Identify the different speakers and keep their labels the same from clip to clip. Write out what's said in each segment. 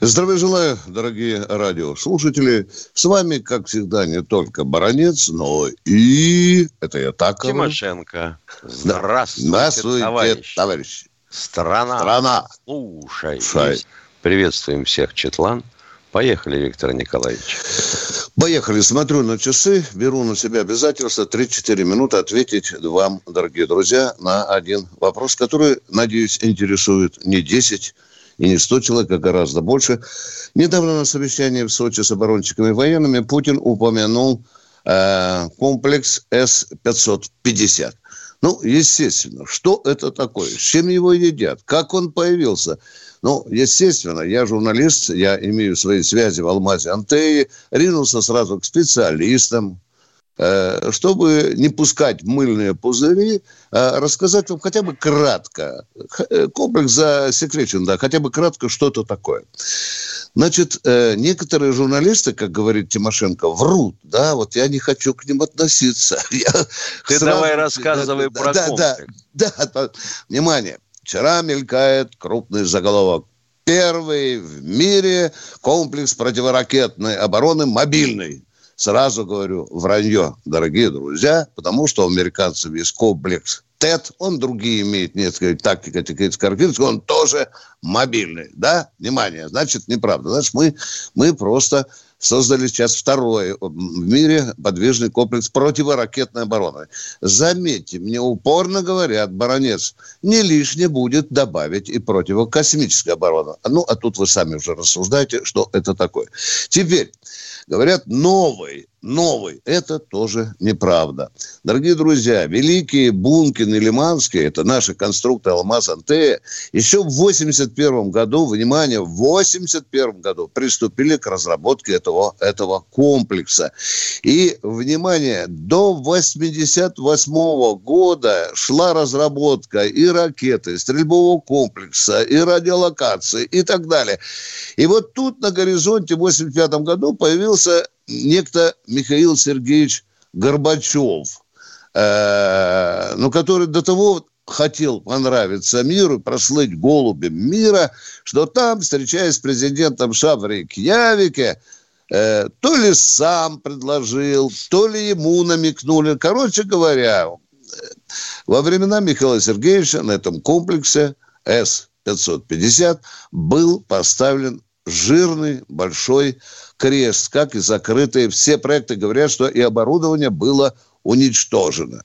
Speaker 1: Здравия желаю, дорогие радиослушатели. С вами, как всегда, не только Баранец, но и... Это я так
Speaker 2: Тимошенко. Здравствуйте,
Speaker 1: Здравствуйте
Speaker 2: товарищ.
Speaker 1: товарищи.
Speaker 2: Страна.
Speaker 1: Страна.
Speaker 2: Слушай.
Speaker 1: Слушай.
Speaker 2: Приветствуем всех, Четлан. Поехали, Виктор Николаевич.
Speaker 1: Поехали. Смотрю на часы, беру на себя обязательство 3-4 минуты ответить вам, дорогие друзья, на один вопрос, который, надеюсь, интересует не 10 и не 100 человек, а гораздо больше. Недавно на совещании в Сочи с оборонщиками и военными Путин упомянул э, комплекс С-550. Ну, естественно, что это такое? С чем его едят? Как он появился? Ну, естественно, я журналист, я имею свои связи в Алмазе Антеи, ринулся сразу к специалистам, чтобы не пускать мыльные пузыри, а рассказать вам хотя бы кратко, э, комплекс засекречен, да, хотя бы кратко, что это такое. Значит, э, некоторые журналисты, как говорит Тимошенко, врут, да, вот я не хочу к ним относиться. Я
Speaker 2: Ты
Speaker 1: сразу-
Speaker 2: давай рассказывай
Speaker 1: да,
Speaker 2: про
Speaker 1: да, да,
Speaker 2: комплекс.
Speaker 1: да, да. Внимание, вчера мелькает крупный заголовок. Первый в мире комплекс противоракетной обороны мобильный. Сразу говорю, вранье, дорогие друзья, потому что у американцев есть комплекс ТЭТ, он другие имеет несколько тактика, характеристика, он тоже мобильный, да? Внимание, значит, неправда. Значит, мы, мы просто создали сейчас второй в мире подвижный комплекс противоракетной обороны. Заметьте, мне упорно говорят, баронец, не лишне будет добавить и противокосмическая оборона. Ну, а тут вы сами уже рассуждаете, что это такое. Теперь, говорят, новый, новый. Это тоже неправда. Дорогие друзья, великие Бункин и Лиманский, это наши конструкторы Алмаз Антея, еще в 81 году, внимание, в 81 году приступили к разработке этого, этого комплекса. И, внимание, до 88 года шла разработка и ракеты, и стрельбового комплекса, и радиолокации, и так далее. И вот тут на горизонте в 85 году появился некто Михаил Сергеевич Горбачев, э, ну, который до того хотел понравиться миру, прослыть голубем мира, что там, встречаясь с президентом США в э, то ли сам предложил, то ли ему намекнули. Короче говоря, э, во времена Михаила Сергеевича на этом комплексе С-550 был поставлен жирный большой крест, как и закрытые. Все проекты говорят, что и оборудование было уничтожено.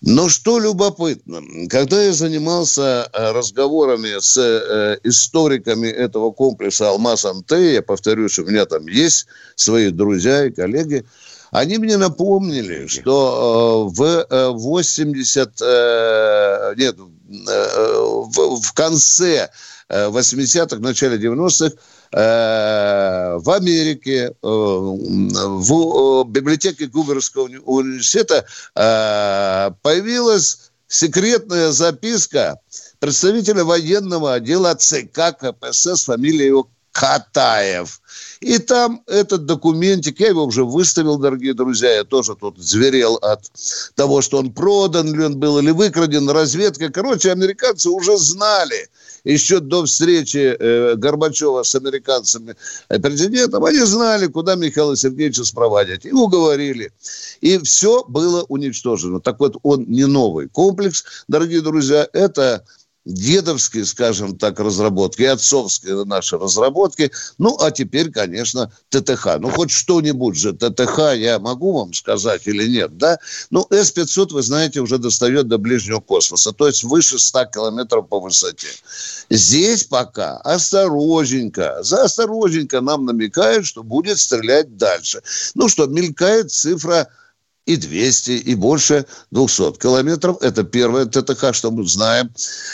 Speaker 1: Но что любопытно, когда я занимался э, разговорами с э, историками этого комплекса «Алмаз Антея», я повторюсь, у меня там есть свои друзья и коллеги, они мне напомнили, что э, в э, 80... э, нет, в, конце э, 80-х, начале 90-х э, в Америке, э, в э, библиотеке Гуверского уни- университета э, появилась секретная записка представителя военного отдела ЦК КПСС, фамилия его Катаев. И там этот документик, я его уже выставил, дорогие друзья, я тоже тут зверел от того, что он продан ли он был или выкраден, разведка. Короче, американцы уже знали, еще до встречи э, Горбачева с американцами э, президентом, они знали, куда Михаила Сергеевича спровадить. И уговорили. И все было уничтожено. Так вот, он не новый комплекс, дорогие друзья, это дедовские, скажем так, разработки, отцовские наши разработки. Ну, а теперь, конечно, ТТХ. Ну, хоть что-нибудь же ТТХ я могу вам сказать или нет, да? Ну, С-500, вы знаете, уже достает до ближнего космоса, то есть выше 100 километров по высоте. Здесь пока осторожненько, за осторожненько нам намекают, что будет стрелять дальше. Ну что, мелькает цифра и 200, и больше 200 километров. Это первое ТТХ, что мы знаем.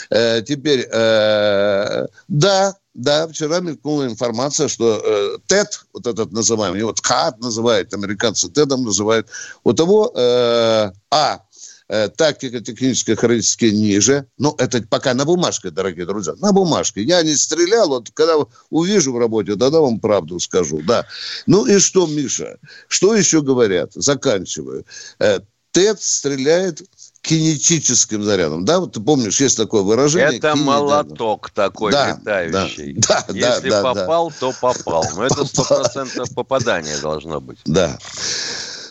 Speaker 1: Э, теперь, э, да, да, вчера мелькнула информация, что э, ТЭД, вот этот называемый, его ТКАТ называют, американцы ТЭДом называют, у того, э, а, тактика техническая характеристики ниже. Ну, это пока на бумажке, дорогие друзья, на бумажке. Я не стрелял, вот когда увижу в работе, тогда вам правду скажу, да. Ну и что, Миша, что еще говорят? Заканчиваю. Э, ТЭД стреляет кинетическим зарядом. Да, вот ты помнишь, есть такое выражение.
Speaker 2: Это молоток такой да, летающий. Да, да, Если да, попал, да. то попал. Но это сто процентов попадание должно быть.
Speaker 1: Да.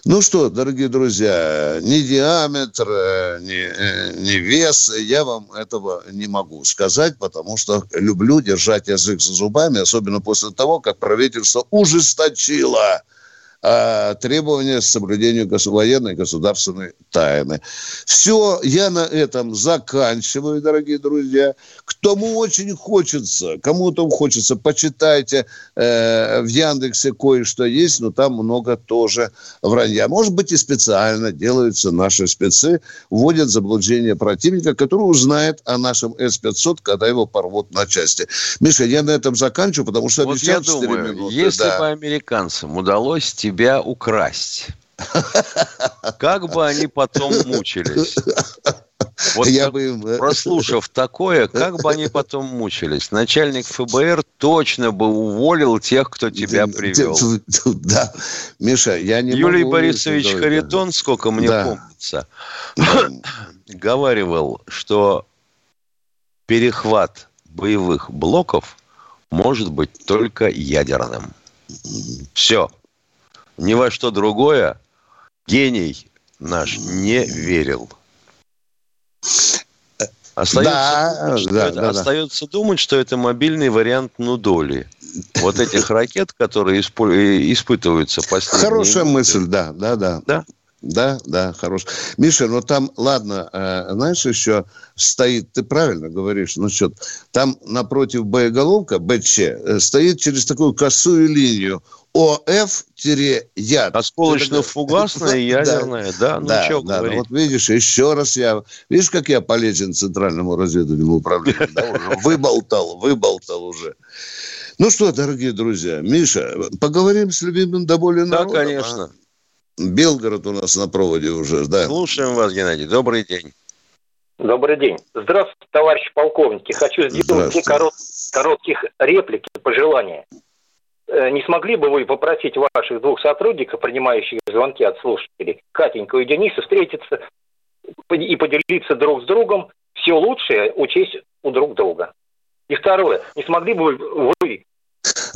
Speaker 1: Ну что, дорогие друзья, ни диаметр, э, ни, э, ни вес, я вам этого не могу сказать, потому что люблю держать язык за зубами, особенно после того, как правительство ужесточило э, требования к соблюдению гос- военной государственной тайны. Все, я на этом заканчиваю, дорогие друзья. Кому очень хочется, кому-то хочется, почитайте э, в Яндексе кое-что есть, но там много тоже вранья. Может быть, и специально делаются наши спецы, вводят заблуждение противника, который узнает о нашем С-500, когда его порвут на части. Миша, я на этом заканчиваю, потому что
Speaker 2: вот я думаю, минуты. Если да. бы американцам удалось тебя украсть, как бы они потом мучились? Вот я бы им... Э, прослушав такое, как бы они потом мучились? Начальник ФБР точно бы уволил тех, кто тебя привел.
Speaker 1: Да, Миша, я не
Speaker 2: Юрий могу Борисович Харитон, сколько мне да. помнится, говаривал, что перехват боевых блоков может быть только ядерным. Все. Ни во что другое гений наш не верил. Остается, да, думать, да, это, да, остается да. думать, что это мобильный вариант Нудоли. Вот этих ракет, которые испытываются последние
Speaker 1: Хорошая мысль, да, да, да. Да? Да, да, хорош. Миша, ну там, ладно, э, знаешь, еще стоит, ты правильно говоришь, ну что, там напротив боеголовка, БЧ, э, стоит через такую косую линию ОФ-яд.
Speaker 2: Осколочно-фугасная ядерная, да? Ну,
Speaker 1: да, что да, говорить. вот видишь, еще раз я... Видишь, как я полезен Центральному разведывательному управлению? Да, выболтал, выболтал уже. Ну что, дорогие друзья, Миша, поговорим с любимым до боли народом.
Speaker 2: Да, конечно.
Speaker 1: Белгород у нас на проводе уже, да.
Speaker 2: Слушаем вас, Геннадий. Добрый день.
Speaker 3: Добрый день. Здравствуйте, товарищи полковники. Хочу сделать две корот, коротких реплики, пожелания. Э, не смогли бы вы попросить ваших двух сотрудников, принимающих звонки от слушателей, Катеньку и Дениса, встретиться и поделиться друг с другом все лучшее учесть у друг друга? И второе, не смогли бы вы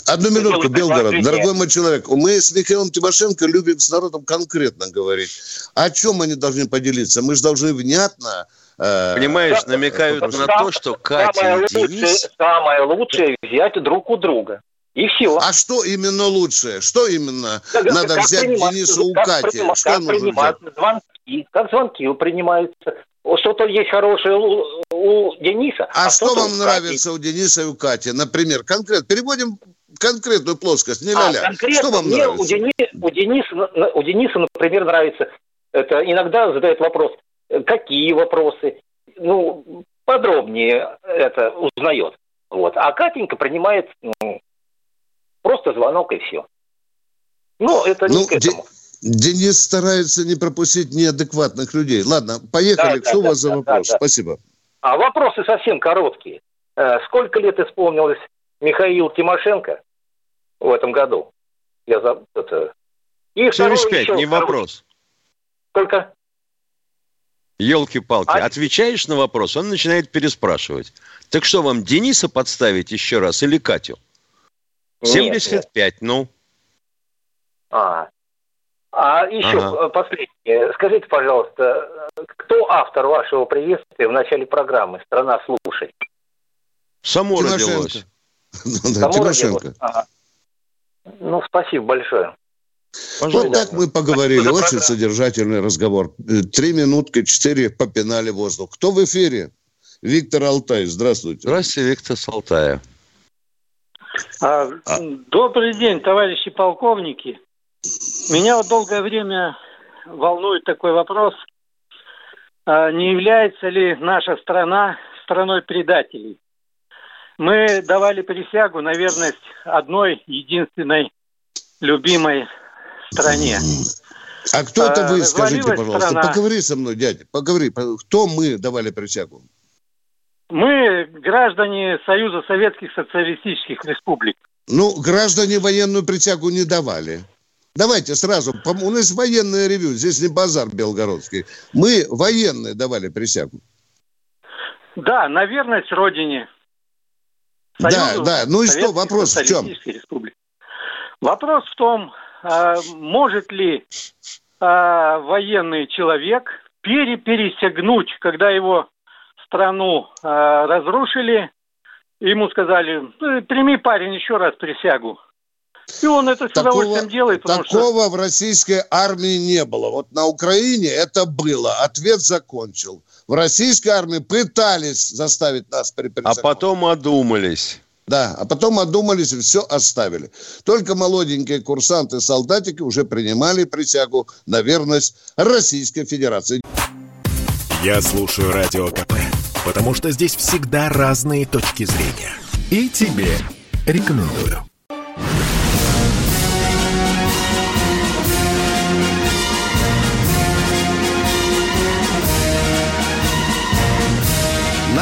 Speaker 1: Одну минутку, Белгород. Дорогой мой человек, мы с Михаилом Тимошенко любим с народом конкретно говорить. О чем они должны поделиться? Мы же должны внятно
Speaker 2: э, Понимаешь, намекают на то, что Катя и Денис...
Speaker 3: Самое лучшее взять друг у друга. И все.
Speaker 1: А что именно лучшее? Что именно как, надо как взять Денису у Кати? Приним, что как нужно взять?
Speaker 3: звонки, как звонки принимаются. Что-то есть хорошее у, у Дениса.
Speaker 1: А, а что вам нравится у Дениса и у Кати? Например, конкретно. Переводим конкретную плоскость, не ля-ля. А,
Speaker 3: что вам мне нравится? У Дениса, у, Дениса, у Дениса, например, нравится, это иногда задает вопрос, какие вопросы, ну, подробнее это узнает. Вот. А Катенька принимает ну, Просто звонок и все. Ну, это ну, не к этому.
Speaker 1: Денис старается не пропустить неадекватных людей. Ладно, поехали. Да, Что да, у вас да, за вопрос? Да, да. Спасибо.
Speaker 3: А вопросы совсем короткие. Э, сколько лет исполнилось Михаил Тимошенко в этом году? Я за это.
Speaker 2: И 75, еще, не вопрос.
Speaker 3: Сколько?
Speaker 2: Елки-палки. А... Отвечаешь на вопрос, он начинает переспрашивать. Так что вам, Дениса подставить еще раз или Катю? 75, нет. ну.
Speaker 3: А, а еще ага. последнее. Скажите, пожалуйста, кто автор вашего приветствия в начале программы «Страна слушай»?
Speaker 2: Само Тимошенко. родилось.
Speaker 1: Само Тимошенко. Ага.
Speaker 3: Ну, спасибо большое.
Speaker 1: Пожалуйста. Вот так мы поговорили. Очень содержательный разговор. Три минутки, четыре попинали воздух. Кто в эфире? Виктор Алтай, здравствуйте.
Speaker 2: Здравствуйте, Виктор Салтая.
Speaker 4: А, а... Добрый день, товарищи полковники. Меня вот долгое время волнует такой вопрос. А не является ли наша страна страной предателей? мы давали присягу на верность одной единственной любимой стране.
Speaker 1: А кто это вы, скажите, пожалуйста? Страна. Поговори со мной, дядя, поговори. Кто мы давали присягу?
Speaker 4: Мы граждане Союза Советских Социалистических Республик.
Speaker 1: Ну, граждане военную присягу не давали. Давайте сразу, у нас военное ревю, здесь не базар белгородский. Мы военные давали присягу.
Speaker 4: Да, на верность Родине.
Speaker 1: Союзу да, да. Ну и что, вопрос в чем? Республики.
Speaker 4: Вопрос в том, а, может ли а, военный человек перепересягнуть, когда его страну а, разрушили, ему сказали, «Ну, прими, парень, еще раз присягу. И он это с такого, удовольствием делает.
Speaker 1: Такого что... в российской армии не было. Вот на Украине это было. Ответ закончил. В российской армии пытались заставить нас
Speaker 2: переприсягнуть. А потом одумались.
Speaker 1: Да, а потом одумались и все оставили. Только молоденькие курсанты, солдатики уже принимали присягу на верность Российской Федерации.
Speaker 5: Я слушаю Радио КП, потому что здесь всегда разные точки зрения. И тебе рекомендую.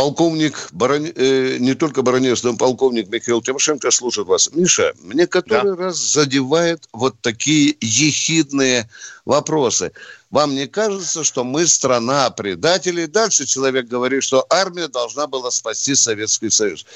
Speaker 1: Полковник, барон, э, не только баронец, но и полковник Михаил Тимошенко слушает вас. Миша, мне который да. раз задевает вот такие ехидные вопросы. Вам не кажется, что мы страна предателей? Дальше человек говорит, что армия должна была спасти Советский Союз.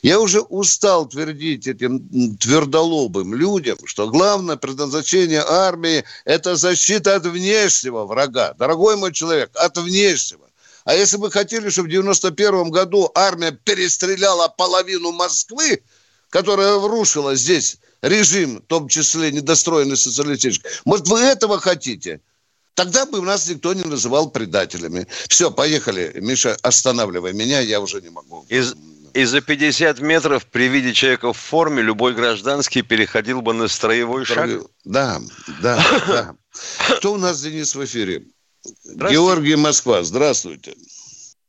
Speaker 1: Я уже устал твердить этим твердолобым людям, что главное предназначение армии – это защита от внешнего врага. Дорогой мой человек, от внешнего. А если бы хотели, чтобы в 91 году армия перестреляла половину Москвы, которая рушила здесь режим, в том числе недостроенный социалистический, может, вы этого хотите? Тогда бы нас никто не называл предателями. Все, поехали. Миша, останавливай меня, я уже не могу.
Speaker 2: Из, и за 50 метров при виде человека в форме любой гражданский переходил бы на строевой шаг?
Speaker 1: Да, да, да. Кто у нас, Денис, в эфире? Георгий Москва, здравствуйте.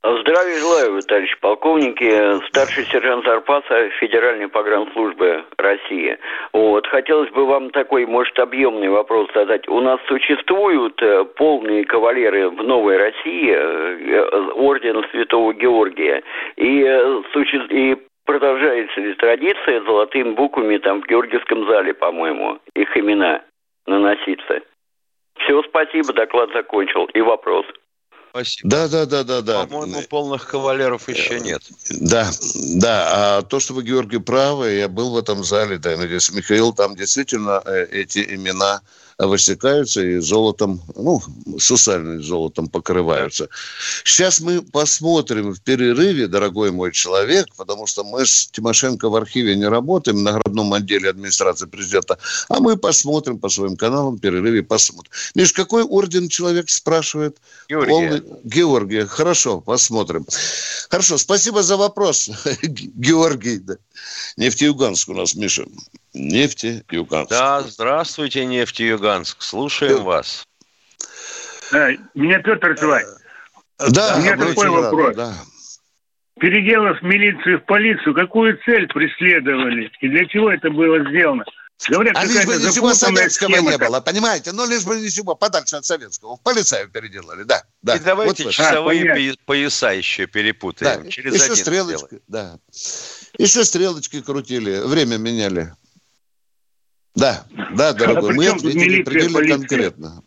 Speaker 6: Здравия желаю, вы, товарищи полковники. Старший сержант Зарпаса Федеральной погранслужбы России. Вот. Хотелось бы вам такой, может, объемный вопрос задать. У нас существуют э, полные кавалеры в Новой России э, ордена Святого Георгия. И, э, и продолжается ли традиция золотыми буквами там в Георгиевском зале, по-моему, их имена наноситься. Все, спасибо, доклад закончил. И вопрос.
Speaker 2: Спасибо. Да, да, да, да, да. По-моему, полных кавалеров еще э, нет.
Speaker 1: Да, да. А то, что вы, Георгий, правы, я был в этом зале, да, я надеюсь, Михаил, там действительно э, эти имена высекаются и золотом, ну, сусальным золотом покрываются. Сейчас мы посмотрим в перерыве, дорогой мой человек, потому что мы с Тимошенко в архиве не работаем, на наградном отделе администрации президента, а мы посмотрим по своим каналам, в перерыве посмотрим. Миш, какой орден человек спрашивает?
Speaker 2: Георгия. Полный...
Speaker 1: Георгия. Хорошо, посмотрим. Хорошо, спасибо за вопрос, Георгий. Нефтеюганск у нас, Миша. Нефтеюганск.
Speaker 2: Да, здравствуйте, Нефтеюганск. Слушаем вас.
Speaker 7: Да, меня Петр звать.
Speaker 1: Да,
Speaker 7: у меня такой вопрос. Да. Переделав милицию в полицию, какую цель преследовали и для чего это было сделано?
Speaker 1: Говорят, а лишь бы ничего советского схема, не было, понимаете? Ну, лишь бы ничего подальше от советского. В полицаю переделали, да. да.
Speaker 2: И давайте вот часовые а, пояса еще перепутаем.
Speaker 1: Да. Через еще стрелочки, да. Еще стрелочки крутили, время меняли. Да, да, дорогой, а мы ответили предельно конкретно.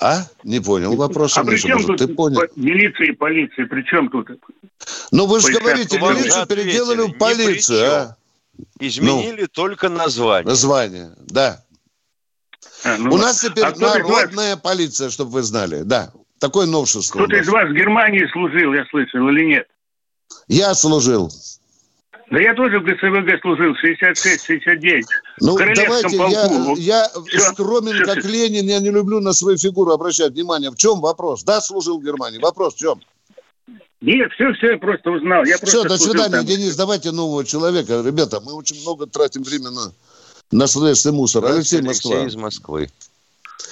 Speaker 1: А? Не понял вопроса.
Speaker 7: А при чем тут ты понял? милиция и полиция? При чем тут?
Speaker 1: Ну, вы же говорите, милицию переделали в полицию, а?
Speaker 2: Изменили ну, только название.
Speaker 1: Название, да. А, ну, У нас теперь а народная вас... полиция, чтобы вы знали. Да, такое новшество.
Speaker 7: Кто-то из вас в Германии служил, я слышал, или нет?
Speaker 1: Я служил.
Speaker 7: Да я тоже в ГСВГ служил, 66-69.
Speaker 1: Ну, давайте, полку. я, я все, скромен, все, как все. Ленин, я не люблю на свою фигуру обращать внимание. В чем вопрос? Да, служил в Германии. Вопрос в чем?
Speaker 7: Нет, все, все, я просто узнал. Я
Speaker 1: все, до свидания, там. Денис, давайте нового человека. Ребята, мы очень много тратим времени на, на словесный мусор.
Speaker 2: Алексей, Алексей Москва. из Москвы.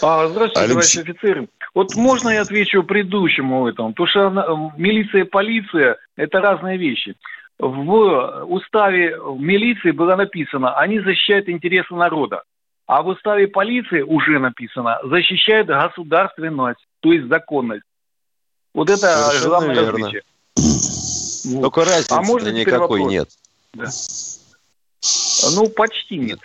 Speaker 8: А, здравствуйте, Алекс... товарищ офицер. Вот можно я отвечу предыдущему этому? Потому что милиция и полиция – это разные вещи. В уставе милиции было написано, они защищают интересы народа. А в уставе полиции уже написано, защищают государственность, то есть законность. Вот это Совершенно главное верно. различие.
Speaker 2: Только разницы а может, никакой вопрос? нет. Да.
Speaker 8: Ну, почти нет.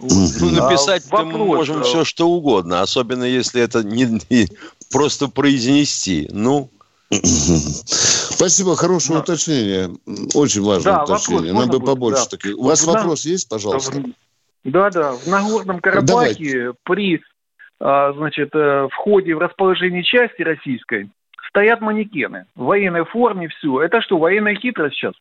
Speaker 2: Ну, написать а, мы можем э, все, что угодно, особенно если это не, не просто произнести. Ну,
Speaker 1: Спасибо, хорошее да. уточнение. Очень важное да, уточнение. Вопрос, Нам бы побольше да. таких. У вас на... вопрос есть, пожалуйста?
Speaker 8: Да, да. В Нагорном Карабахе Давайте. при а, значит, э, входе в расположение части российской стоят манекены в военной форме, все. Это что, военная хитрость сейчас?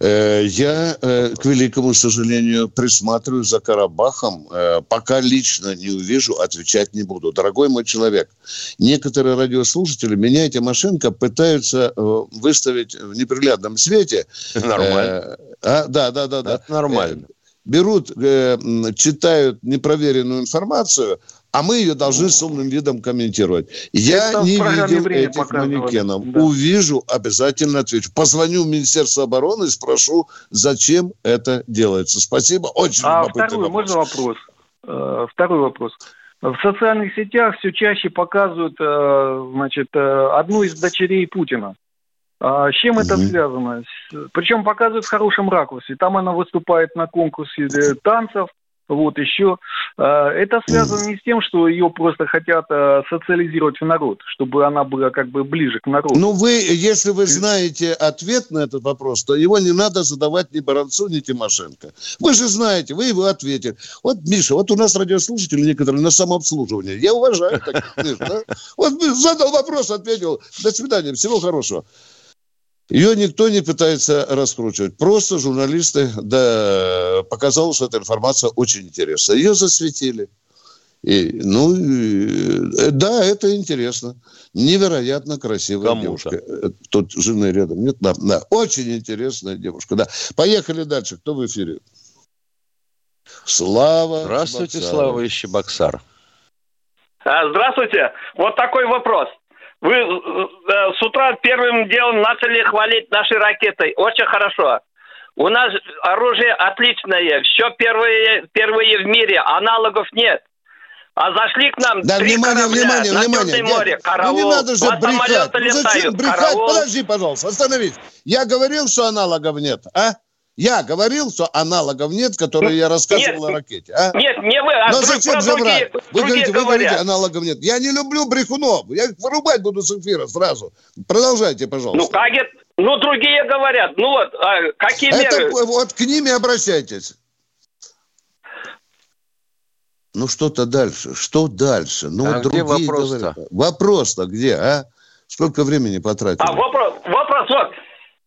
Speaker 1: Э, я, э, к великому сожалению, присматриваю за Карабахом. Э, пока лично не увижу, отвечать не буду. Дорогой мой человек, некоторые радиослушатели меня эти машинка пытаются выставить в неприглядном свете.
Speaker 2: Нормально.
Speaker 1: А, да, да, да, да.
Speaker 2: Это нормально.
Speaker 1: Берут, читают непроверенную информацию, а мы ее должны с умным видом комментировать. Я Это не видел этих манекенов. Да. Увижу, обязательно отвечу. Позвоню в Министерство обороны и спрошу, зачем это делается. Спасибо, очень
Speaker 8: а второй, вопрос. можно вопрос? Э, второй вопрос. В социальных сетях все чаще показывают э, значит, э, одну из дочерей Путина. А с чем это mm связано? Причем показывают в хорошем ракурсе. Там она выступает на конкурсе танцев, вот еще. А, это связано не с тем, что ее просто хотят а, социализировать в народ, чтобы она была как бы ближе к народу.
Speaker 1: Ну, вы, если вы знаете ответ на этот вопрос, то его не надо задавать ни Баранцу, ни Тимошенко. Вы же знаете, вы его ответили. Вот, Миша, вот у нас радиослушатели некоторые на самообслуживании. Я уважаю таких? Вот задал вопрос, ответил. До свидания, всего хорошего. Ее никто не пытается раскручивать. Просто журналисты да, показалось, что эта информация очень интересна. Ее засветили. И, ну, и, да, это интересно. Невероятно красивая Кому девушка. Э, тут жены рядом нет. Да, да, очень интересная девушка. Да. Поехали дальше. Кто в эфире? Слава.
Speaker 2: Здравствуйте, Баксар. Слава Ищебоксар.
Speaker 9: А, здравствуйте. Вот такой вопрос. Вы э, э, с утра первым делом начали хвалить наши ракеты. Очень хорошо. У нас оружие отличное. Все первые, первые в мире. Аналогов нет. А зашли к нам
Speaker 1: да, три внимание, корабля внимание, на внимание. море. Караул. Ну, не надо же брехать. Ну, зачем брехать? Караул. Подожди, пожалуйста, остановись. Я говорил, что аналогов нет, а? Я говорил, что аналогов нет, которые я рассказывал нет, о ракете. А?
Speaker 9: Нет, не вы, а
Speaker 1: Но зачем же врать? Вы говорите, вы говорите, аналогов нет. Я не люблю брехунов. Я их вырубать буду с эфира сразу. Продолжайте, пожалуйста.
Speaker 9: Ну, как это? Ну, другие говорят. Ну, вот, а какие это, меры?
Speaker 1: Вот к ними обращайтесь. Ну, что-то дальше. Что дальше? Ну, а другие где вопрос-то? Вопрос-то где, а? Сколько времени потратили?
Speaker 9: А вопрос, вопрос вот.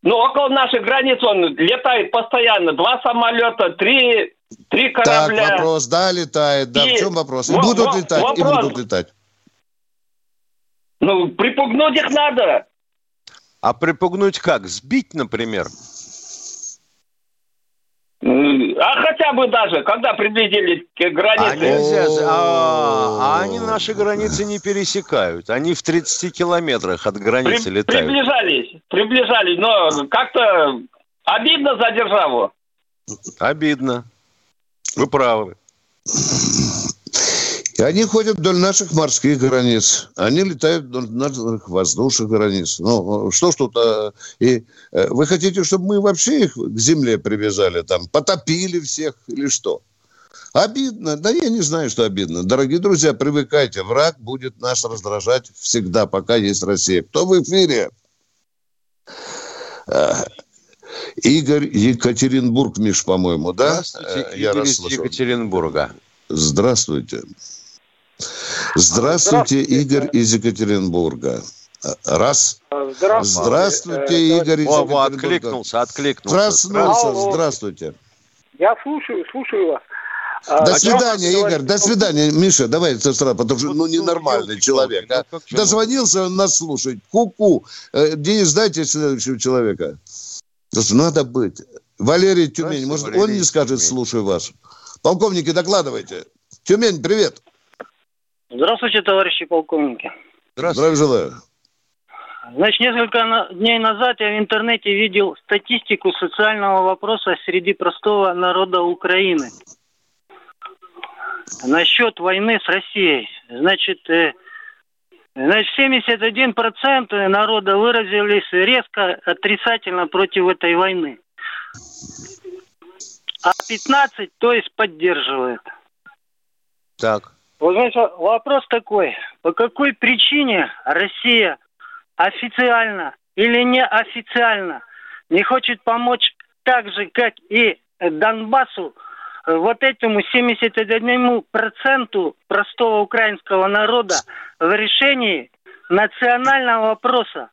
Speaker 9: Ну, около наших границ он летает постоянно. Два самолета, три, три корабля.
Speaker 1: Так, вопрос, да, летает. Да, и... в чем вопрос? И будут летать, вопрос... и будут летать.
Speaker 9: Ну, припугнуть их надо.
Speaker 2: А припугнуть как? Сбить, например?
Speaker 9: А хотя бы даже, когда приблизились к границе. А, нельзя,
Speaker 2: а, а они наши границы не пересекают. Они в 30 километрах от границы При, летают.
Speaker 9: Приближались, приближались, но как-то обидно за державу.
Speaker 2: Обидно. Вы правы.
Speaker 1: И они ходят вдоль наших морских границ. Они летают вдоль наших воздушных границ. Ну, что ж тут... А, и, э, вы хотите, чтобы мы вообще их к земле привязали, там, потопили всех или что? Обидно. Да я не знаю, что обидно. Дорогие друзья, привыкайте. Враг будет нас раздражать всегда, пока есть Россия. Кто в эфире? А, Игорь Екатеринбург, Миш, по-моему, да?
Speaker 2: Здравствуйте, э, Игорь из Екатеринбурга.
Speaker 1: Здравствуйте. Здравствуйте, Игорь из Екатеринбурга. Раз. Здравствуйте, Здравствуйте э, Игорь из
Speaker 2: О, Екатеринбурга. откликнулся, откликнулся.
Speaker 1: Проснулся, здравствуйте.
Speaker 10: Я слушаю, слушаю вас.
Speaker 1: До а, свидания, Игорь, говорить... до свидания. Миша, давай сразу, потому что ну, ненормальный человек. А? Дозвонился, он нас слушает. Ку-ку. Э, Денис, дайте следующего человека. Надо быть. Валерий Тюмень, может, он не скажет, слушаю вас. Полковники, докладывайте. Тюмень, привет.
Speaker 11: Здравствуйте, товарищи полковники.
Speaker 1: Здравствуйте. Здравия желаю.
Speaker 11: Значит, несколько дней назад я в интернете видел статистику социального вопроса среди простого народа Украины. Насчет войны с Россией. Значит, э, значит 71% народа выразились резко отрицательно против этой войны. А 15, то есть поддерживает.
Speaker 2: Так.
Speaker 11: Вот, значит, вопрос такой. По какой причине Россия официально или неофициально не хочет помочь так же, как и Донбассу, вот этому 71% простого украинского народа в решении национального вопроса.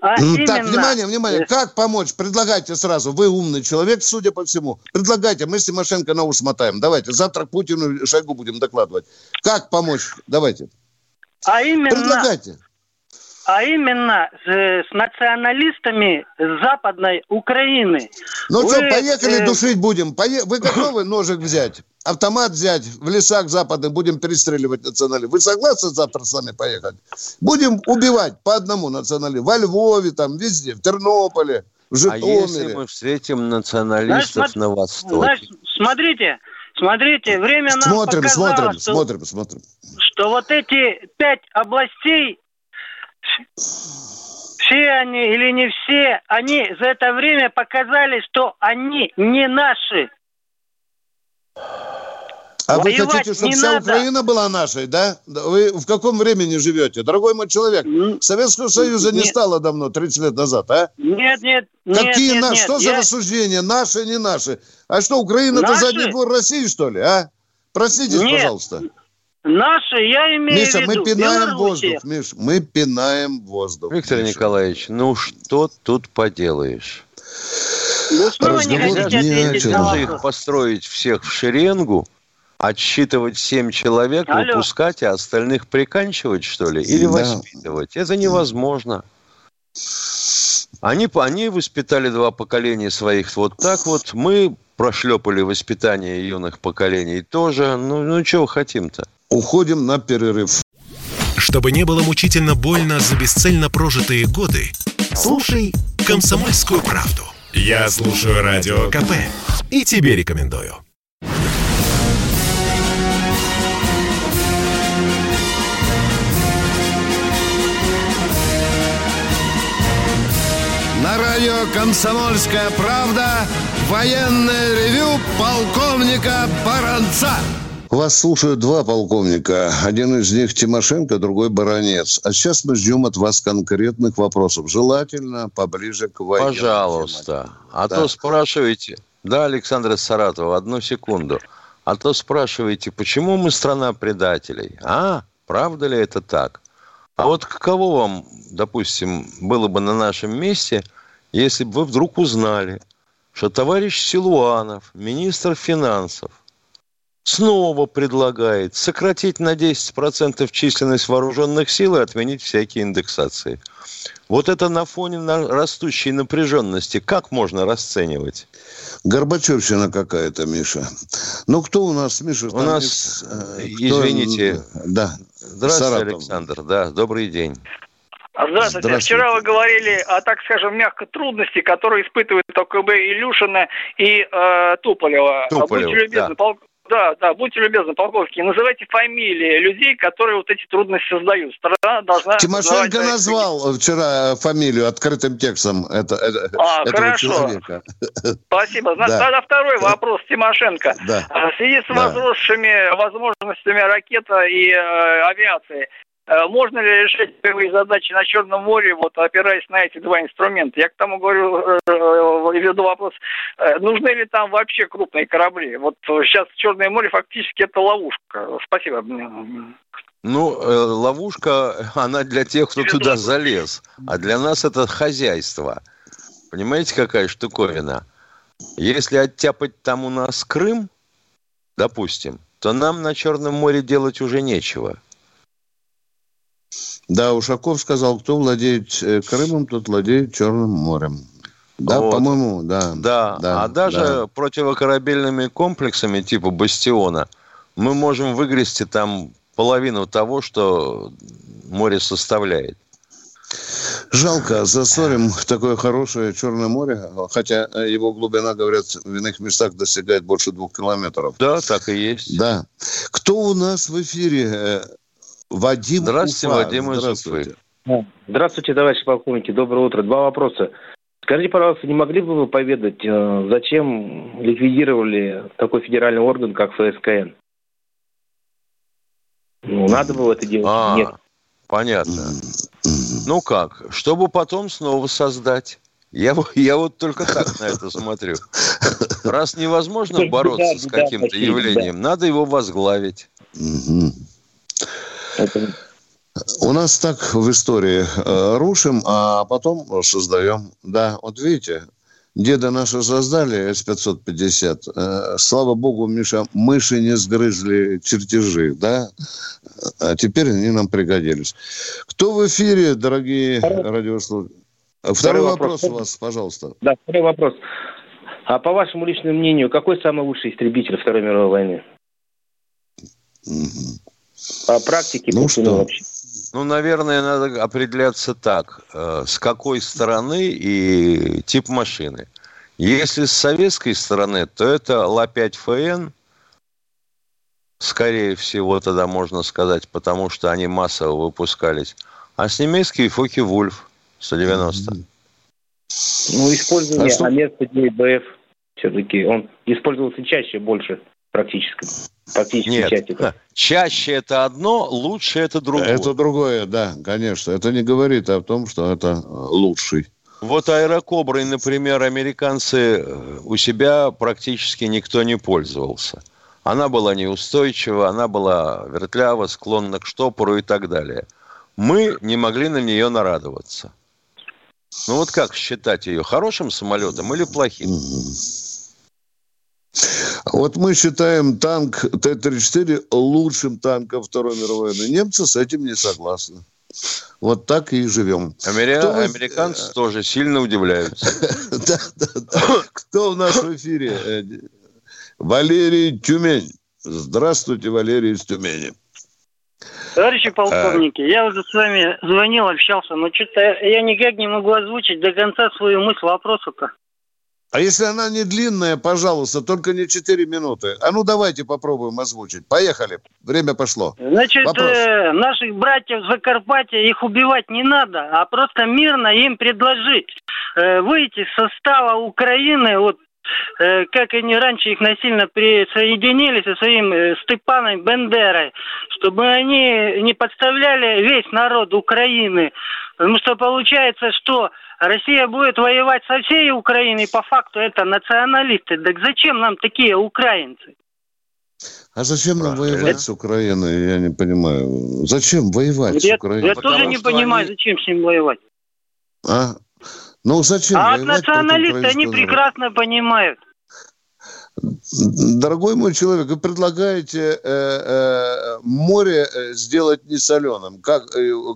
Speaker 1: А ну, именно... Так, внимание, внимание. Как помочь? Предлагайте сразу. Вы умный человек, судя по всему. Предлагайте. Мы с Тимошенко на ус мотаем. Давайте. Завтра Путину Шойгу будем докладывать. Как помочь? Давайте.
Speaker 11: А именно...
Speaker 1: Предлагайте
Speaker 11: а именно с, с националистами Западной Украины.
Speaker 1: Ну Вы, что, поехали э... душить будем. Пое... Вы готовы ножик взять? Автомат взять, в лесах западных будем перестреливать националистов. Вы согласны завтра с нами поехать? Будем убивать по одному националисту. Во Львове, там, везде, в Тернополе, в Житомире. А
Speaker 2: если мы встретим националистов Знаешь, на Востоке? Знаешь,
Speaker 11: смотрите, смотрите, время нам
Speaker 1: смотрим,
Speaker 11: показало,
Speaker 1: смотрим,
Speaker 11: что,
Speaker 1: смотрим, смотрим.
Speaker 11: Что вот эти пять областей все они или не все, они за это время показали, что они не наши.
Speaker 1: А вы хотите, чтобы вся надо. Украина была нашей, да? Вы в каком времени живете? Дорогой мой человек, Советского Союза нет. не стало давно, 30 лет назад, а?
Speaker 11: Нет, нет,
Speaker 1: Какие
Speaker 11: нет,
Speaker 1: на...
Speaker 11: нет,
Speaker 1: Что
Speaker 11: нет,
Speaker 1: за я... рассуждения? Наши, не наши? А что, Украина это задний двор России, что ли, а? Простите, пожалуйста.
Speaker 11: Наши, я имею
Speaker 1: Миша,
Speaker 11: в виду.
Speaker 1: мы пинаем Белоруссия. воздух, Миш, мы пинаем воздух.
Speaker 2: Виктор
Speaker 1: Миша.
Speaker 2: Николаевич, ну что тут поделаешь?
Speaker 11: Ну, снова не хотите ответить
Speaker 2: на их построить всех в шеренгу, отсчитывать семь человек, Алло. выпускать, а остальных приканчивать, что ли? Или да. воспитывать? Это невозможно. Они, они воспитали два поколения своих вот так вот. Мы прошлепали воспитание юных поколений тоже. Ну, ну чего хотим-то?
Speaker 1: Уходим на перерыв.
Speaker 5: Чтобы не было мучительно больно за бесцельно прожитые годы, слушай «Комсомольскую правду». Я слушаю Радио КП и тебе рекомендую.
Speaker 1: На радио «Комсомольская правда» военное ревю полковника Баранца. Вас слушают два полковника. Один из них Тимошенко, другой Баранец. А сейчас мы ждем от вас конкретных вопросов. Желательно поближе к войне.
Speaker 2: Пожалуйста. А да. то спрашиваете... Да, Александр из Саратова, одну секунду. А то спрашиваете, почему мы страна предателей? А, правда ли это так? А вот каково вам, допустим, было бы на нашем месте, если бы вы вдруг узнали, что товарищ Силуанов, министр финансов, снова предлагает сократить на 10% численность вооруженных сил и отменить всякие индексации. Вот это на фоне растущей напряженности как можно расценивать?
Speaker 1: Горбачевщина какая-то, Миша. Ну, кто у нас, Миша?
Speaker 2: У нас, из, э, извините.
Speaker 1: Да.
Speaker 2: Здравствуйте, Саратов. Александр. Да, добрый день.
Speaker 10: Здравствуйте. Здравствуйте. Вчера вы говорили о, так скажем, мягко трудности, которые испытывают ОКБ Илюшина и э, Туполева.
Speaker 2: Туполева, Будьте любезны, да.
Speaker 10: полк... Да, да, будьте любезны, полковники, называйте фамилии людей, которые вот эти трудности создают. Страна должна...
Speaker 1: Тимошенко назвал вчера фамилию открытым текстом это, это,
Speaker 10: а, этого хорошо. человека. Спасибо. Да. Тогда второй вопрос Тимошенко.
Speaker 1: Да.
Speaker 10: В связи с возросшими возможностями ракета и э, авиации, Э, можно ли решать первые задачи на Черном море, вот опираясь на эти два инструмента? Я к тому говорю, э, э, веду вопрос, нужны ли там вообще крупные корабли? Вот сейчас Черное море фактически это ловушка. Спасибо.
Speaker 2: Ну, ловушка, она для тех, кто туда залез. А для нас это хозяйство. Понимаете, какая штуковина? Если оттяпать там у нас Крым, допустим, то нам на Черном море делать уже нечего –
Speaker 1: да, Ушаков сказал, кто владеет э, Крымом, тот владеет Черным морем. Да, вот. по-моему, да.
Speaker 2: Да,
Speaker 1: да
Speaker 2: а даже да. противокорабельными комплексами типа «Бастиона» мы можем выгрести там половину того, что море составляет.
Speaker 1: Жалко, засорим такое хорошее Черное море, хотя его глубина, говорят, в иных местах достигает больше двух километров.
Speaker 2: Да, так и есть.
Speaker 1: Да. Кто у нас в эфире? Вадим
Speaker 2: Здравствуйте, Уфа. Вадим
Speaker 12: Здравствуйте. Здравствуйте, товарищи полковники. Доброе утро. Два вопроса. Скажите, пожалуйста, не могли бы вы поведать, э, зачем ликвидировали такой федеральный орган, как ФСКН? Ну, надо было это делать? А, Нет.
Speaker 2: Понятно. Ну как? Чтобы потом снова создать. Я, я вот только так на это смотрю. Раз невозможно бороться с каким-то явлением, надо его возглавить.
Speaker 1: У нас так в истории э, рушим, а потом создаем. Да, вот видите, деда наши создали С-550. Э, слава богу, Миша, мыши не сгрызли чертежи, да? А теперь они нам пригодились. Кто в эфире, дорогие радиослушатели? Второй, второй вопрос. вопрос у вас, пожалуйста.
Speaker 12: Да, второй вопрос. А по вашему личному мнению, какой самый лучший истребитель Второй мировой войны? Угу. По практике
Speaker 2: ну, что? вообще. Ну, наверное, надо определяться так. Э, с какой стороны и тип машины. Если с советской стороны, то это Ла-5ФН, скорее всего, тогда можно сказать, потому что они массово выпускались. А с немецкий Фоки Вульф 190.
Speaker 12: Ну, использование а что... АМЕС-109БФ все-таки, он использовался чаще, больше практически. Практически
Speaker 2: Нет, части. чаще это одно, лучше это другое.
Speaker 1: Это другое, да, конечно. Это не говорит о том, что это лучший.
Speaker 2: Вот аэрокоброй, например, американцы э, у себя практически никто не пользовался. Она была неустойчива, она была вертлява, склонна к штопору и так далее. Мы не могли на нее нарадоваться. Ну вот как считать ее, хорошим самолетом или плохим?
Speaker 1: Вот мы считаем танк Т-34 лучшим танком Второй мировой войны. Немцы с этим не согласны. Вот так и живем.
Speaker 2: Амери... Кто Американцы тоже сильно удивляются. Да,
Speaker 1: да, да. Кто в эфире? Валерий Тюмень. Здравствуйте, Валерий из Тюмени.
Speaker 11: Товарищи полковники, я уже с вами звонил, общался, но что-то я никак не могу озвучить до конца свою мысль вопроса-то.
Speaker 1: А если она не длинная, пожалуйста, только не 4 минуты. А ну давайте попробуем озвучить. Поехали. Время пошло.
Speaker 11: Значит, э, наших братьев Закарпатья их убивать не надо, а просто мирно им предложить э, выйти из состава Украины, вот э, как они раньше их насильно присоединили со своим э, Степаном Бендерой, чтобы они не подставляли весь народ Украины. Потому что получается, что Россия будет воевать со всей Украиной, по факту это националисты. Так зачем нам такие украинцы?
Speaker 1: А зачем нам воевать это... с Украиной, я не понимаю. Зачем воевать
Speaker 11: я,
Speaker 1: с Украиной?
Speaker 11: Я тоже не понимаю, они... зачем с ним воевать.
Speaker 1: А? Ну зачем
Speaker 11: а воевать националисты, они прекрасно понимают.
Speaker 1: Дорогой мой человек, вы предлагаете э, э, море э, сделать не соленым. Как,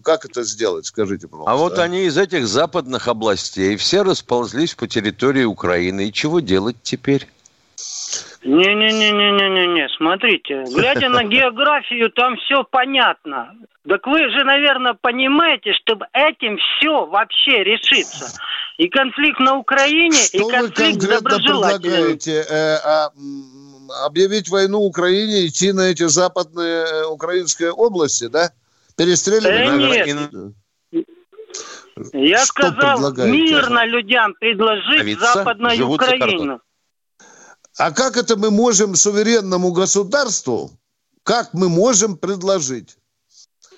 Speaker 1: как это сделать, скажите, пожалуйста.
Speaker 2: А вот они из этих западных областей все расползлись по территории Украины. И чего делать теперь?
Speaker 11: Не-не-не-не-не-не, смотрите, глядя на географию, там все понятно. Так вы же, наверное, понимаете, чтобы этим все вообще решиться. И конфликт на Украине,
Speaker 1: Что
Speaker 11: и конфликт
Speaker 1: вы конкретно предлагаете? Э, а, объявить войну Украине, идти на эти западные э, украинские области, да? Перестреливать?
Speaker 11: Да нет. Я Что сказал, мирно людям предложить Западную Украину.
Speaker 1: А как это мы можем суверенному государству, как мы можем предложить?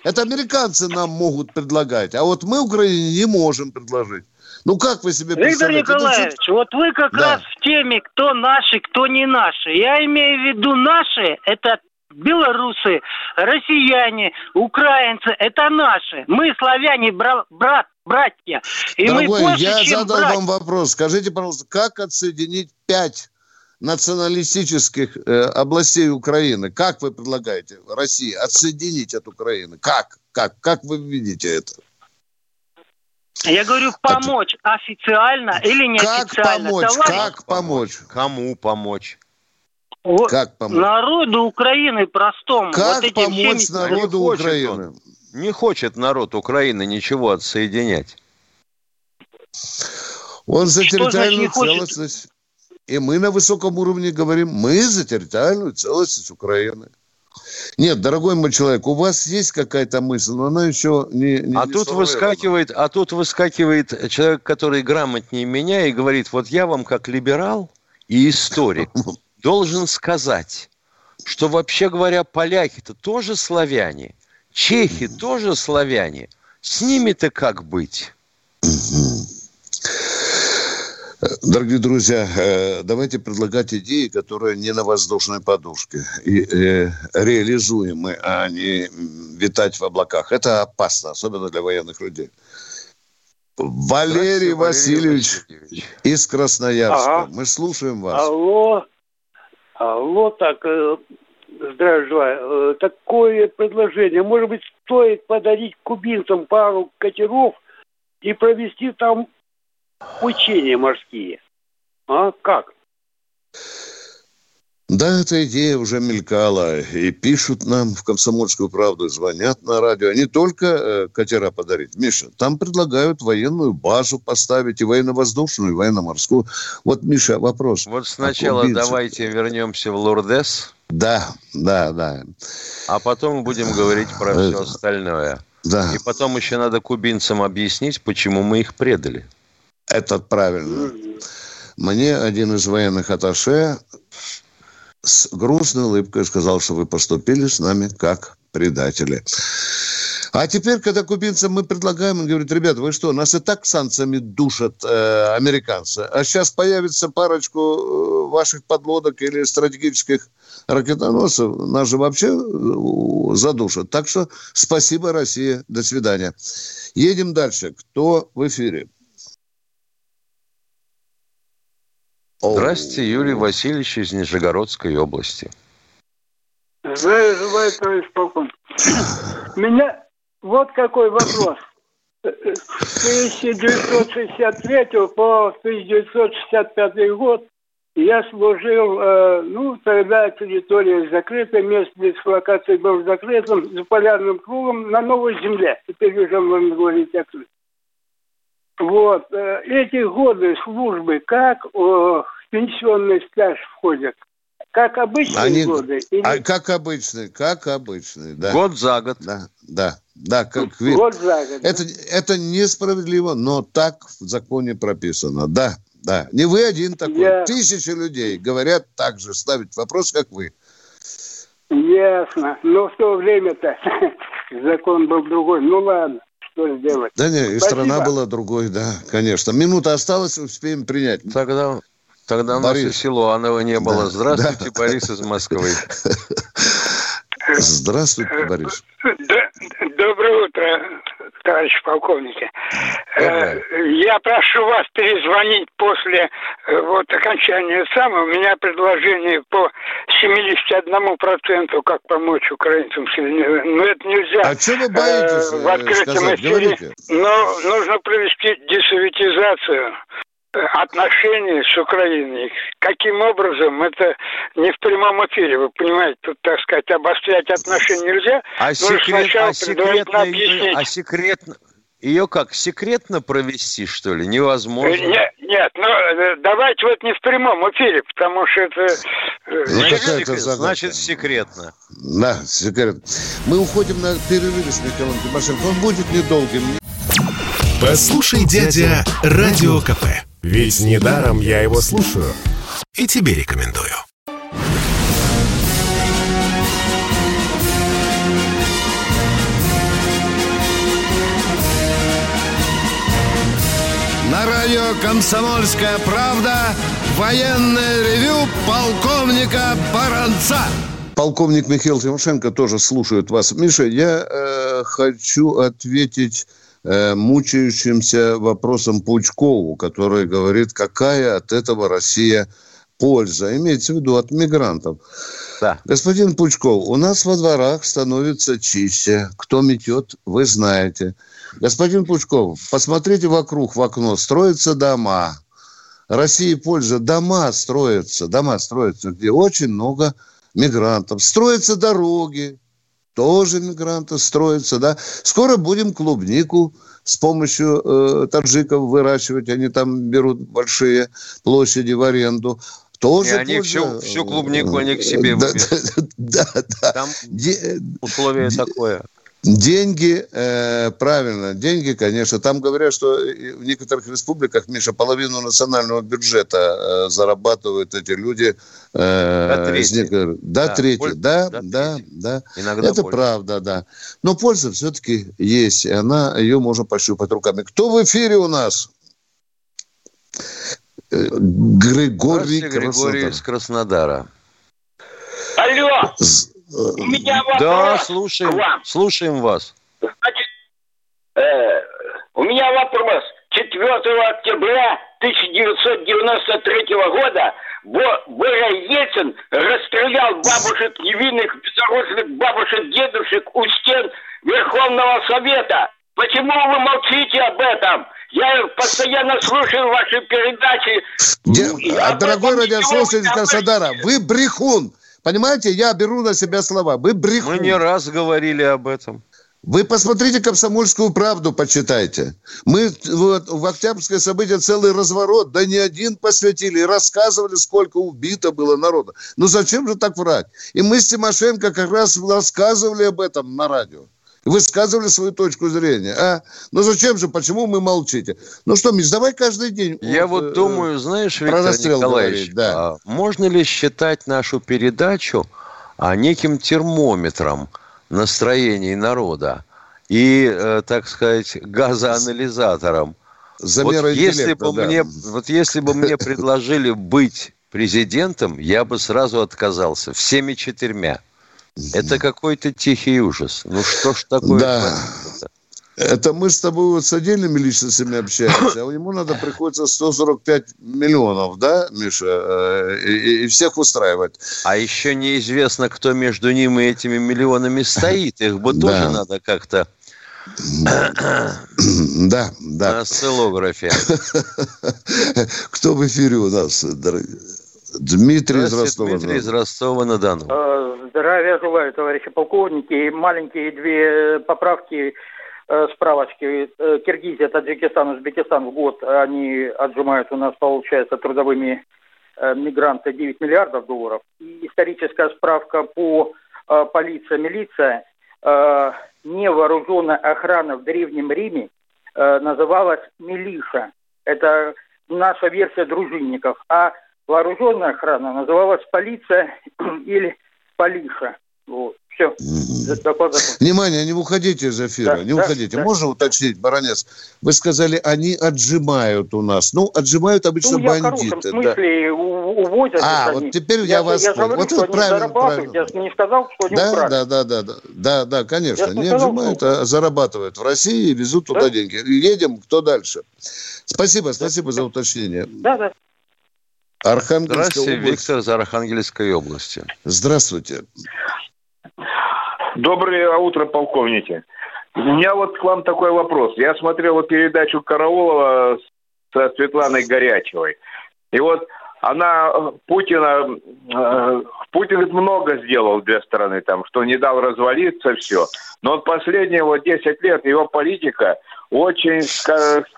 Speaker 1: Это американцы нам могут предлагать, а вот мы Украине не можем предложить. Ну как вы себе
Speaker 11: Виктор Николаевич, это... вот вы как да. раз в теме, кто наши, кто не наши. Я имею в виду наши, это белорусы, россияне, украинцы, это наши. Мы славяне, бра- брат, братья.
Speaker 1: И Дорогой, мы больше, я чем задал братья. вам вопрос. Скажите, пожалуйста, как отсоединить пять националистических э, областей Украины. Как вы предлагаете России отсоединить от Украины? Как? Как? Как вы видите это?
Speaker 11: Я говорю, помочь От... официально или неофициально.
Speaker 1: Как помочь? Товарищ... Как помочь?
Speaker 2: Кому помочь?
Speaker 11: Вот как помочь? Народу Украины простому.
Speaker 1: Как вот помочь всеми... народу не Украины? Он,
Speaker 2: не хочет народ Украины ничего отсоединять.
Speaker 1: Он за Что территориальную целостность. И мы на высоком уровне говорим, мы за территориальную целостность Украины. Нет, дорогой мой человек, у вас есть какая-то мысль, но она еще не... не
Speaker 2: а, не тут выскакивает, а тут выскакивает человек, который грамотнее меня и говорит, вот я вам как либерал и историк должен сказать, что вообще говоря, поляки-то тоже славяне, чехи тоже славяне. С ними-то как быть?
Speaker 1: Дорогие друзья, э, давайте предлагать идеи, которые не на воздушной подушке и э, реализуемы, а не витать в облаках. Это опасно, особенно для военных людей. Валерий Васильевич, Васильевич из Красноярска. Ага. Мы слушаем вас.
Speaker 13: Алло, алло, так, э, здравия желаю. Такое предложение. Может быть, стоит подарить кубинцам пару катеров и провести там учения морские. А как?
Speaker 1: Да, эта идея уже мелькала. И пишут нам в «Комсомольскую правду», звонят на радио. Не только э, катера подарить. Миша, там предлагают военную базу поставить, и военно-воздушную, и военно-морскую. Вот, Миша, вопрос.
Speaker 2: Вот сначала давайте вернемся в Лурдес.
Speaker 1: Да, да, да.
Speaker 2: А потом будем говорить про все остальное.
Speaker 1: Да.
Speaker 2: И потом еще надо кубинцам объяснить, почему мы их предали.
Speaker 1: Это правильно. Мне один из военных аташе с грустной улыбкой сказал, что вы поступили с нами как предатели. А теперь, когда кубинцам мы предлагаем, он говорит, ребята, вы что, нас и так санкциями душат э, американцы, а сейчас появится парочку э, ваших подлодок или стратегических ракетоносцев, нас же вообще э, задушат. Так что спасибо, Россия, до свидания. Едем дальше. Кто в эфире?
Speaker 2: Здравствуйте, Юрий Васильевич из Нижегородской области.
Speaker 13: Здравия желаю, товарищ полковник. Меня вот какой вопрос. С 1963 по 1965 год я служил, э, ну, тогда территория закрыта, место дислокации был закрытым, за полярным кругом на Новой Земле. Теперь уже можно говорить открыто. Вот. Э, эти годы службы как в пенсионный стаж входят? Как обычные Они... годы?
Speaker 1: Или... А, как обычные, как обычные, да.
Speaker 2: Год за год.
Speaker 1: Да, да, да. Как...
Speaker 13: Год за год.
Speaker 1: Это, да? это несправедливо, но так в законе прописано, да. Да, не вы один такой. Я... Тысячи людей говорят так же, ставить вопрос, как вы.
Speaker 13: Ясно. Но в то время-то закон был другой. Ну ладно что сделать.
Speaker 1: Да не, и страна была другой, да, конечно. Минута осталась, успеем принять.
Speaker 2: Тогда, тогда Борис. у нас и Силуанова не было. Да, Здравствуйте, да. Борис из Москвы.
Speaker 1: Здравствуйте, Борис.
Speaker 14: Доброе утро, товарищ полковники. Э, я прошу вас перезвонить после э, вот окончания самого. У меня предложение по 71% как помочь украинцам. Но это нельзя
Speaker 1: а что вы боитесь,
Speaker 14: э, в открытом эфире. Но нужно провести десоветизацию отношений с Украиной. Каким образом, это не в прямом эфире, вы понимаете, тут, так сказать, обострять отношения нельзя.
Speaker 2: А, секрет, а, секретно, объяснить. а секретно, ее как, секретно провести, что ли? Невозможно.
Speaker 14: Нет, нет, ну э, давайте вот не в прямом эфире, потому что это...
Speaker 2: Э, значит, секрет, значит секретно.
Speaker 1: Да, секретно. Мы уходим на перерыв с Михаилом Тимошенко. Он будет недолгим.
Speaker 5: Послушай, дядя, Радио КП. Ведь недаром я его слушаю. И тебе рекомендую.
Speaker 1: На радио «Комсомольская правда» военное ревю полковника Баранца. Полковник Михаил Тимошенко тоже слушает вас. Миша, я э, хочу ответить э, мучающимся вопросом Пучкову, который говорит, какая от этого Россия польза, имеется в виду от мигрантов. Да. Господин Пучков, у нас во дворах становится чище. Кто метет, вы знаете. Господин Пучков, посмотрите вокруг в окно, строятся дома, России польза. Дома строятся, дома строятся, где очень много мигрантов. Строятся дороги, тоже мигранты строятся, да. Скоро будем клубнику с помощью э, таджиков выращивать. Они там берут большие площади в аренду. Тоже
Speaker 2: И они всю, всю клубнику они к себе
Speaker 1: да, да, да, да.
Speaker 2: Там условие такое.
Speaker 1: Деньги, э, правильно, деньги, конечно. Там говорят, что в некоторых республиках, Миша, половину национального бюджета э, зарабатывают эти люди.
Speaker 2: Э, до
Speaker 1: да, трети, боль... да, до да, трети. да. Иногда Это больше. правда, да. Но польза все-таки есть, и она, ее можно пощупать руками. Кто в эфире у нас?
Speaker 2: Э, Григорий, Григорий из Краснодара.
Speaker 15: Алло! У меня вопрос
Speaker 2: да, слушаем, к вам. слушаем вас.
Speaker 15: Значит, э, у меня вопрос. 4 октября 1993 года Боря Ельцин расстрелял бабушек невинных, безоружных бабушек, дедушек у стен Верховного Совета. Почему вы молчите об этом? Я постоянно слушаю ваши передачи.
Speaker 1: Де... А, дорогой радиослушатель Краснодара, вы брехун. Понимаете, я беру на себя слова. Вы брехун.
Speaker 2: Мы не раз говорили об этом.
Speaker 1: Вы посмотрите «Комсомольскую правду», почитайте. Мы вот, в Октябрьское событие целый разворот, да не один посвятили, и рассказывали, сколько убито было народа. Ну зачем же так врать? И мы с Тимошенко как раз рассказывали об этом на радио высказывали свою точку зрения. А? Ну зачем же, почему мы молчите? Ну что, Миш, давай каждый день.
Speaker 2: Я вот, вот э, думаю, знаешь, Виктор Николаевич, говорить, да. а можно ли считать нашу передачу а, неким термометром настроений народа и, э, так сказать, газоанализатором? Замера вот если бы да. мне, вот если бы мне предложили быть президентом, я бы сразу отказался всеми четырьмя. Это какой-то тихий ужас. Ну что ж такое?
Speaker 1: Да. Это мы с тобой вот с отдельными личностями общаемся, а ему надо приходится 145 миллионов, да, Миша, э, и, и всех устраивать.
Speaker 2: А еще неизвестно, кто между ним и этими миллионами стоит. Их бы тоже надо как-то...
Speaker 1: Да, да.
Speaker 2: На осциллографе.
Speaker 1: Кто в эфире у нас, дорогие? Дмитрий из Ростова.
Speaker 2: Дмитрий из Ростова-на-Дону.
Speaker 16: Э, здравия желаю, товарищи полковники. Маленькие две поправки, э, справочки. Э, Киргизия, Таджикистан, Узбекистан в год, они отжимают у нас, получается, трудовыми мигранты 9 миллиардов долларов. И историческая справка по полиция, милиция. Невооруженная охрана в Древнем Риме называлась милиша. Это наша версия дружинников. А вооруженная охрана называлась полиция или полиша. Вот. Все.
Speaker 1: Внимание, не уходите из эфира, да, не да, уходите. Да. Можно уточнить, Баранец? Вы сказали, они отжимают у нас. Ну, отжимают обычно ну, бандиты.
Speaker 16: в смысле да. увозят.
Speaker 1: А, вот теперь я, я вас я понял. Вот
Speaker 16: что правильно, правильно. Я не сказал, что они
Speaker 1: да, украли. Да, да, да, да, да, да, конечно. Я не сказал, отжимают, что... а зарабатывают в России и везут да? туда деньги. Едем, кто дальше? Спасибо, спасибо да. за уточнение.
Speaker 16: Да, да.
Speaker 2: Архангельская Здравствуйте, область. Виктор из Архангельской области.
Speaker 1: Здравствуйте.
Speaker 17: Доброе утро, полковники. У меня вот к вам такой вопрос. Я смотрел передачу Караулова со Светланой Горячевой. И вот она Путина, э, Путин много сделал для страны, там, что не дал развалиться все. Но последние вот 10 лет его политика очень,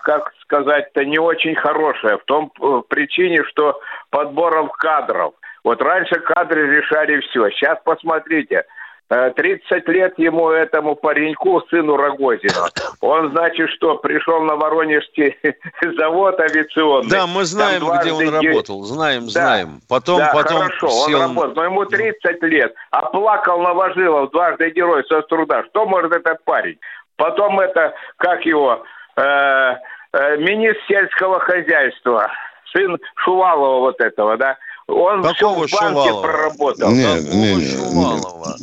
Speaker 17: как сказать-то, не очень хорошая. В том э, причине, что подбором кадров. Вот раньше кадры решали все. Сейчас посмотрите, 30 э, лет ему, этому пареньку, сыну Рогозина. Он, значит, что, пришел на Воронежский завод авиационный.
Speaker 2: Да, мы знаем, где он работал. Знаем, да, знаем. Потом, да, потом
Speaker 17: хорошо, он работал. Но ему 30 лет. Оплакал Новожилов, дважды герой со труда. Что может этот парень? Потом это, как его, э, э, министр сельского хозяйства, сын Шувалова вот этого, да, он
Speaker 2: Какого
Speaker 17: все в банке Шувалова? проработал.
Speaker 2: Нет, Какого не, не, Шувалова?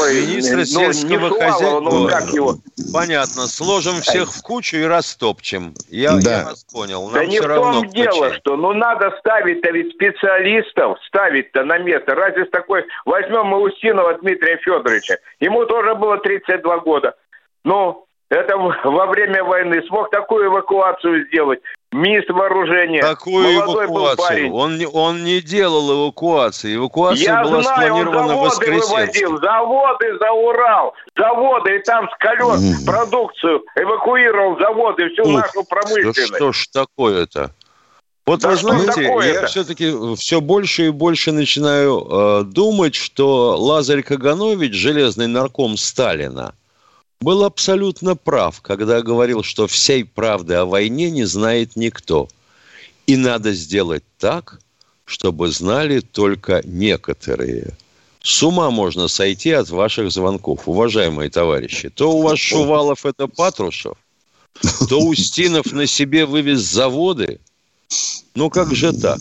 Speaker 2: Ой, Министра ну, сельского хозяйства. Ну, как его? Понятно. Сложим всех в кучу и растопчем. Я, да. я вас понял.
Speaker 17: Нам да не в том дело, что ну надо ставить-то ведь специалистов, ставить-то на место. Разве с такой... Возьмем мы Устинова Дмитрия Федоровича. Ему тоже было 32 года. Ну, это во время войны смог такую эвакуацию сделать. Министр вооружения.
Speaker 2: Какую эвакуацию? Он не, он не делал эвакуации. Эвакуация
Speaker 17: Я
Speaker 2: была
Speaker 17: знаю,
Speaker 2: спланирована в
Speaker 17: заводы вывозил, заводы за Урал, заводы, и там с колес продукцию эвакуировал заводы, всю
Speaker 2: Ух,
Speaker 17: нашу промышленность.
Speaker 2: Да что ж такое-то? Вот
Speaker 17: Да
Speaker 2: вы знаете, я все-таки все больше и больше начинаю э, думать, что Лазарь Каганович, железный нарком Сталина, был абсолютно прав, когда говорил, что всей правды о войне не знает никто. И надо сделать так, чтобы знали только некоторые. С ума можно сойти от ваших звонков, уважаемые товарищи. То у вас Шувалов это Патрушев, то Устинов на себе вывез заводы. Ну как же так?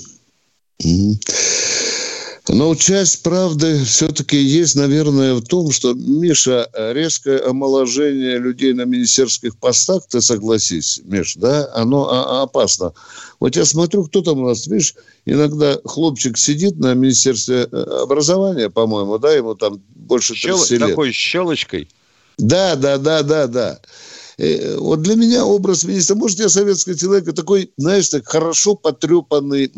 Speaker 1: Но часть правды все-таки есть, наверное, в том, что, Миша, резкое омоложение людей на министерских постах, ты согласись, Миш, да, оно а, опасно. Вот я смотрю, кто там у нас, видишь, иногда хлопчик сидит на министерстве э, образования, по-моему, да, ему там больше 30
Speaker 2: Щел-
Speaker 1: лет.
Speaker 2: Такой щелочкой.
Speaker 1: Да, да, да, да, да. Э, Вот для меня образ министра, может, я советский человек, и такой, знаешь, так хорошо потрепанный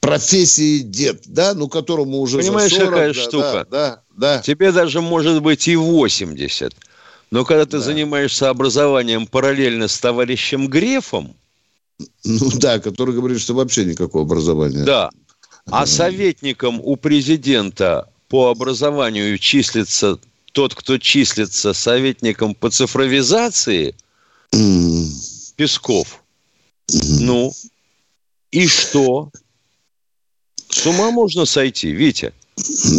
Speaker 1: профессии дед, да, ну, которому уже
Speaker 2: Понимаешь,
Speaker 1: 40,
Speaker 2: какая
Speaker 1: да,
Speaker 2: штука?
Speaker 1: Да, да,
Speaker 2: Тебе даже может быть и 80. Но когда ты занимаешься образованием параллельно с товарищем Грефом,
Speaker 1: Ну да, который говорит, что вообще никакого образования.
Speaker 2: да, а советником у президента по образованию числится тот, кто числится советником по цифровизации, Песков. Ну, и что? С ума можно сойти, Витя.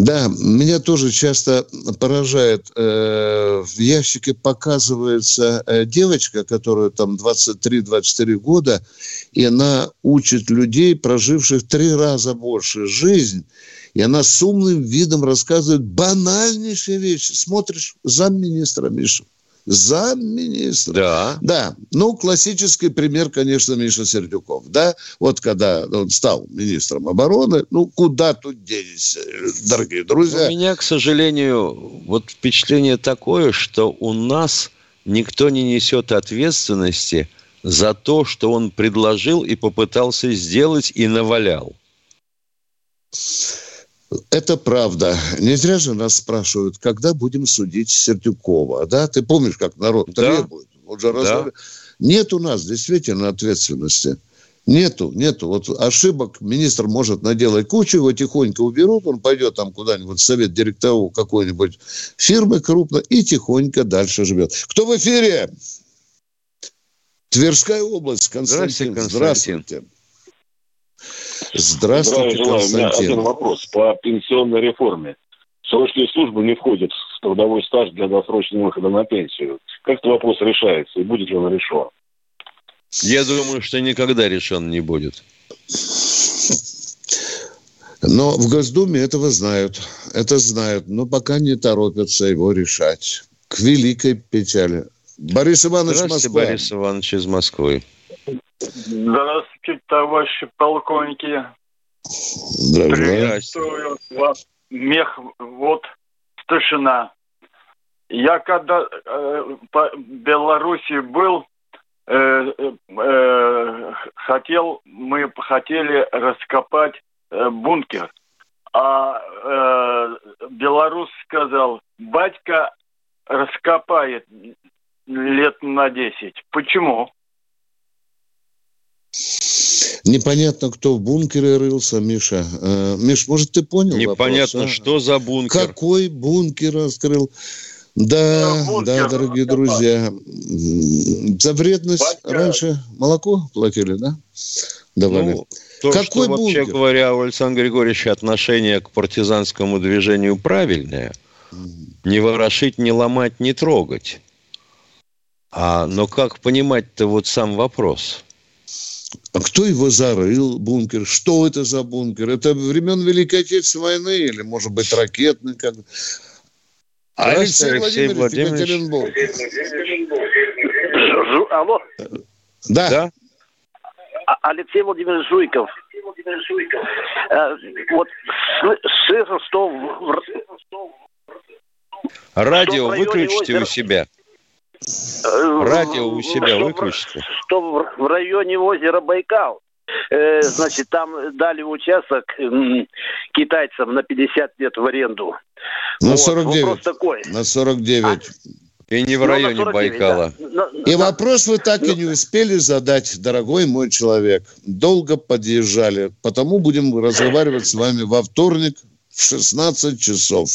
Speaker 1: Да, меня тоже часто поражает. э, в ящике показывается э, девочка, которая там 23-24 года, и она учит людей, проживших три раза больше жизнь, и она с умным видом рассказывает банальнейшие вещи. Смотришь, замминистра, Миша. Замминистра.
Speaker 2: Да.
Speaker 1: Да. Ну, классический пример, конечно, Миша Сердюков. Да, вот когда он стал министром обороны, ну, куда тут денешься, дорогие друзья?
Speaker 2: У меня, к сожалению, вот впечатление такое, что у нас никто не несет ответственности за то, что он предложил и попытался сделать и навалял.
Speaker 1: Это правда. Не зря же нас спрашивают, когда будем судить Сердюкова. Да, ты помнишь, как народ
Speaker 2: Да.
Speaker 1: требует? Он же разговаривает. Нет у нас действительно ответственности. Нету, нету. Вот ошибок министр может наделать кучу, его тихонько уберут, он пойдет там куда-нибудь в совет директоров какой-нибудь фирмы крупной и тихонько дальше живет. Кто в эфире? Тверская область, Константин.
Speaker 2: Здравствуйте,
Speaker 1: Здравствуйте.
Speaker 18: Здравия
Speaker 1: Здравствуйте,
Speaker 18: желаю. У меня один вопрос по пенсионной реформе. Срочные службы не входят в трудовой стаж для досрочного выхода на пенсию. Как этот вопрос решается и будет ли он решен?
Speaker 2: Я думаю, что никогда решен не будет.
Speaker 1: Но в Госдуме этого знают. Это знают, но пока не торопятся его решать. К великой печали. Борис Иванович
Speaker 2: Здравствуйте,
Speaker 1: Москва.
Speaker 2: Борис Иванович из Москвы.
Speaker 19: Здравствуйте, товарищи полковники. Приветствую вас. Мех, вот, старшина. Я когда э, по Беларуси был, э, э, э, хотел, мы хотели раскопать э, бункер. А э, белорус сказал, батька раскопает лет на 10. Почему?
Speaker 1: Непонятно, кто в бункере рылся, Миша. Э, Миш, может, ты понял
Speaker 2: Непонятно,
Speaker 1: вопрос, а?
Speaker 2: что за бункер.
Speaker 1: Какой бункер раскрыл? Да, да, дорогие друзья. За вредность раньше молоко платили, да? Давали.
Speaker 2: Ну, то,
Speaker 1: Какой
Speaker 2: что, вообще
Speaker 1: бункер?
Speaker 2: говоря, у Александра Григорьевича отношение к партизанскому движению правильное. Не ворошить, не ломать, не трогать. А, но как понимать-то вот сам вопрос?
Speaker 1: А кто его зарыл, бункер? Что это за бункер? Это времен Великой Отечественной войны или, может быть, ракетный? Как... А Алексей
Speaker 2: Алексей
Speaker 1: Владимирович,
Speaker 2: Владимирович.
Speaker 1: Екатеринбург.
Speaker 20: Жу- Алло,
Speaker 1: Да.
Speaker 20: А- Алексей Владимирович Жуйков. Э, Вот сы- слышал, что
Speaker 2: Радио выключите у себя. Радио у себя выключите.
Speaker 20: Что в районе озера Байкал э, значит, там дали участок китайцам на 50 лет в аренду.
Speaker 1: На вот, 49. Такой. На 49. А?
Speaker 2: И не в ну, районе 49, Байкала.
Speaker 1: Да. И да. вопрос вы так и не успели задать, дорогой мой человек. Долго подъезжали. Потому будем разговаривать с вами во вторник в 16 часов.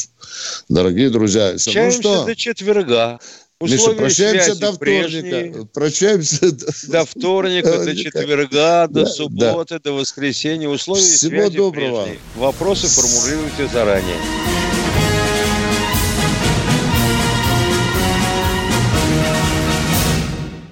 Speaker 1: Дорогие друзья.
Speaker 2: Общаемся ну что? до четверга.
Speaker 1: Миша, прощаемся до вторника. Прежние. Прощаемся
Speaker 2: до вторника, до четверга, до субботы, до воскресенья. Условия
Speaker 1: Всего доброго.
Speaker 2: Вопросы формулируйте заранее.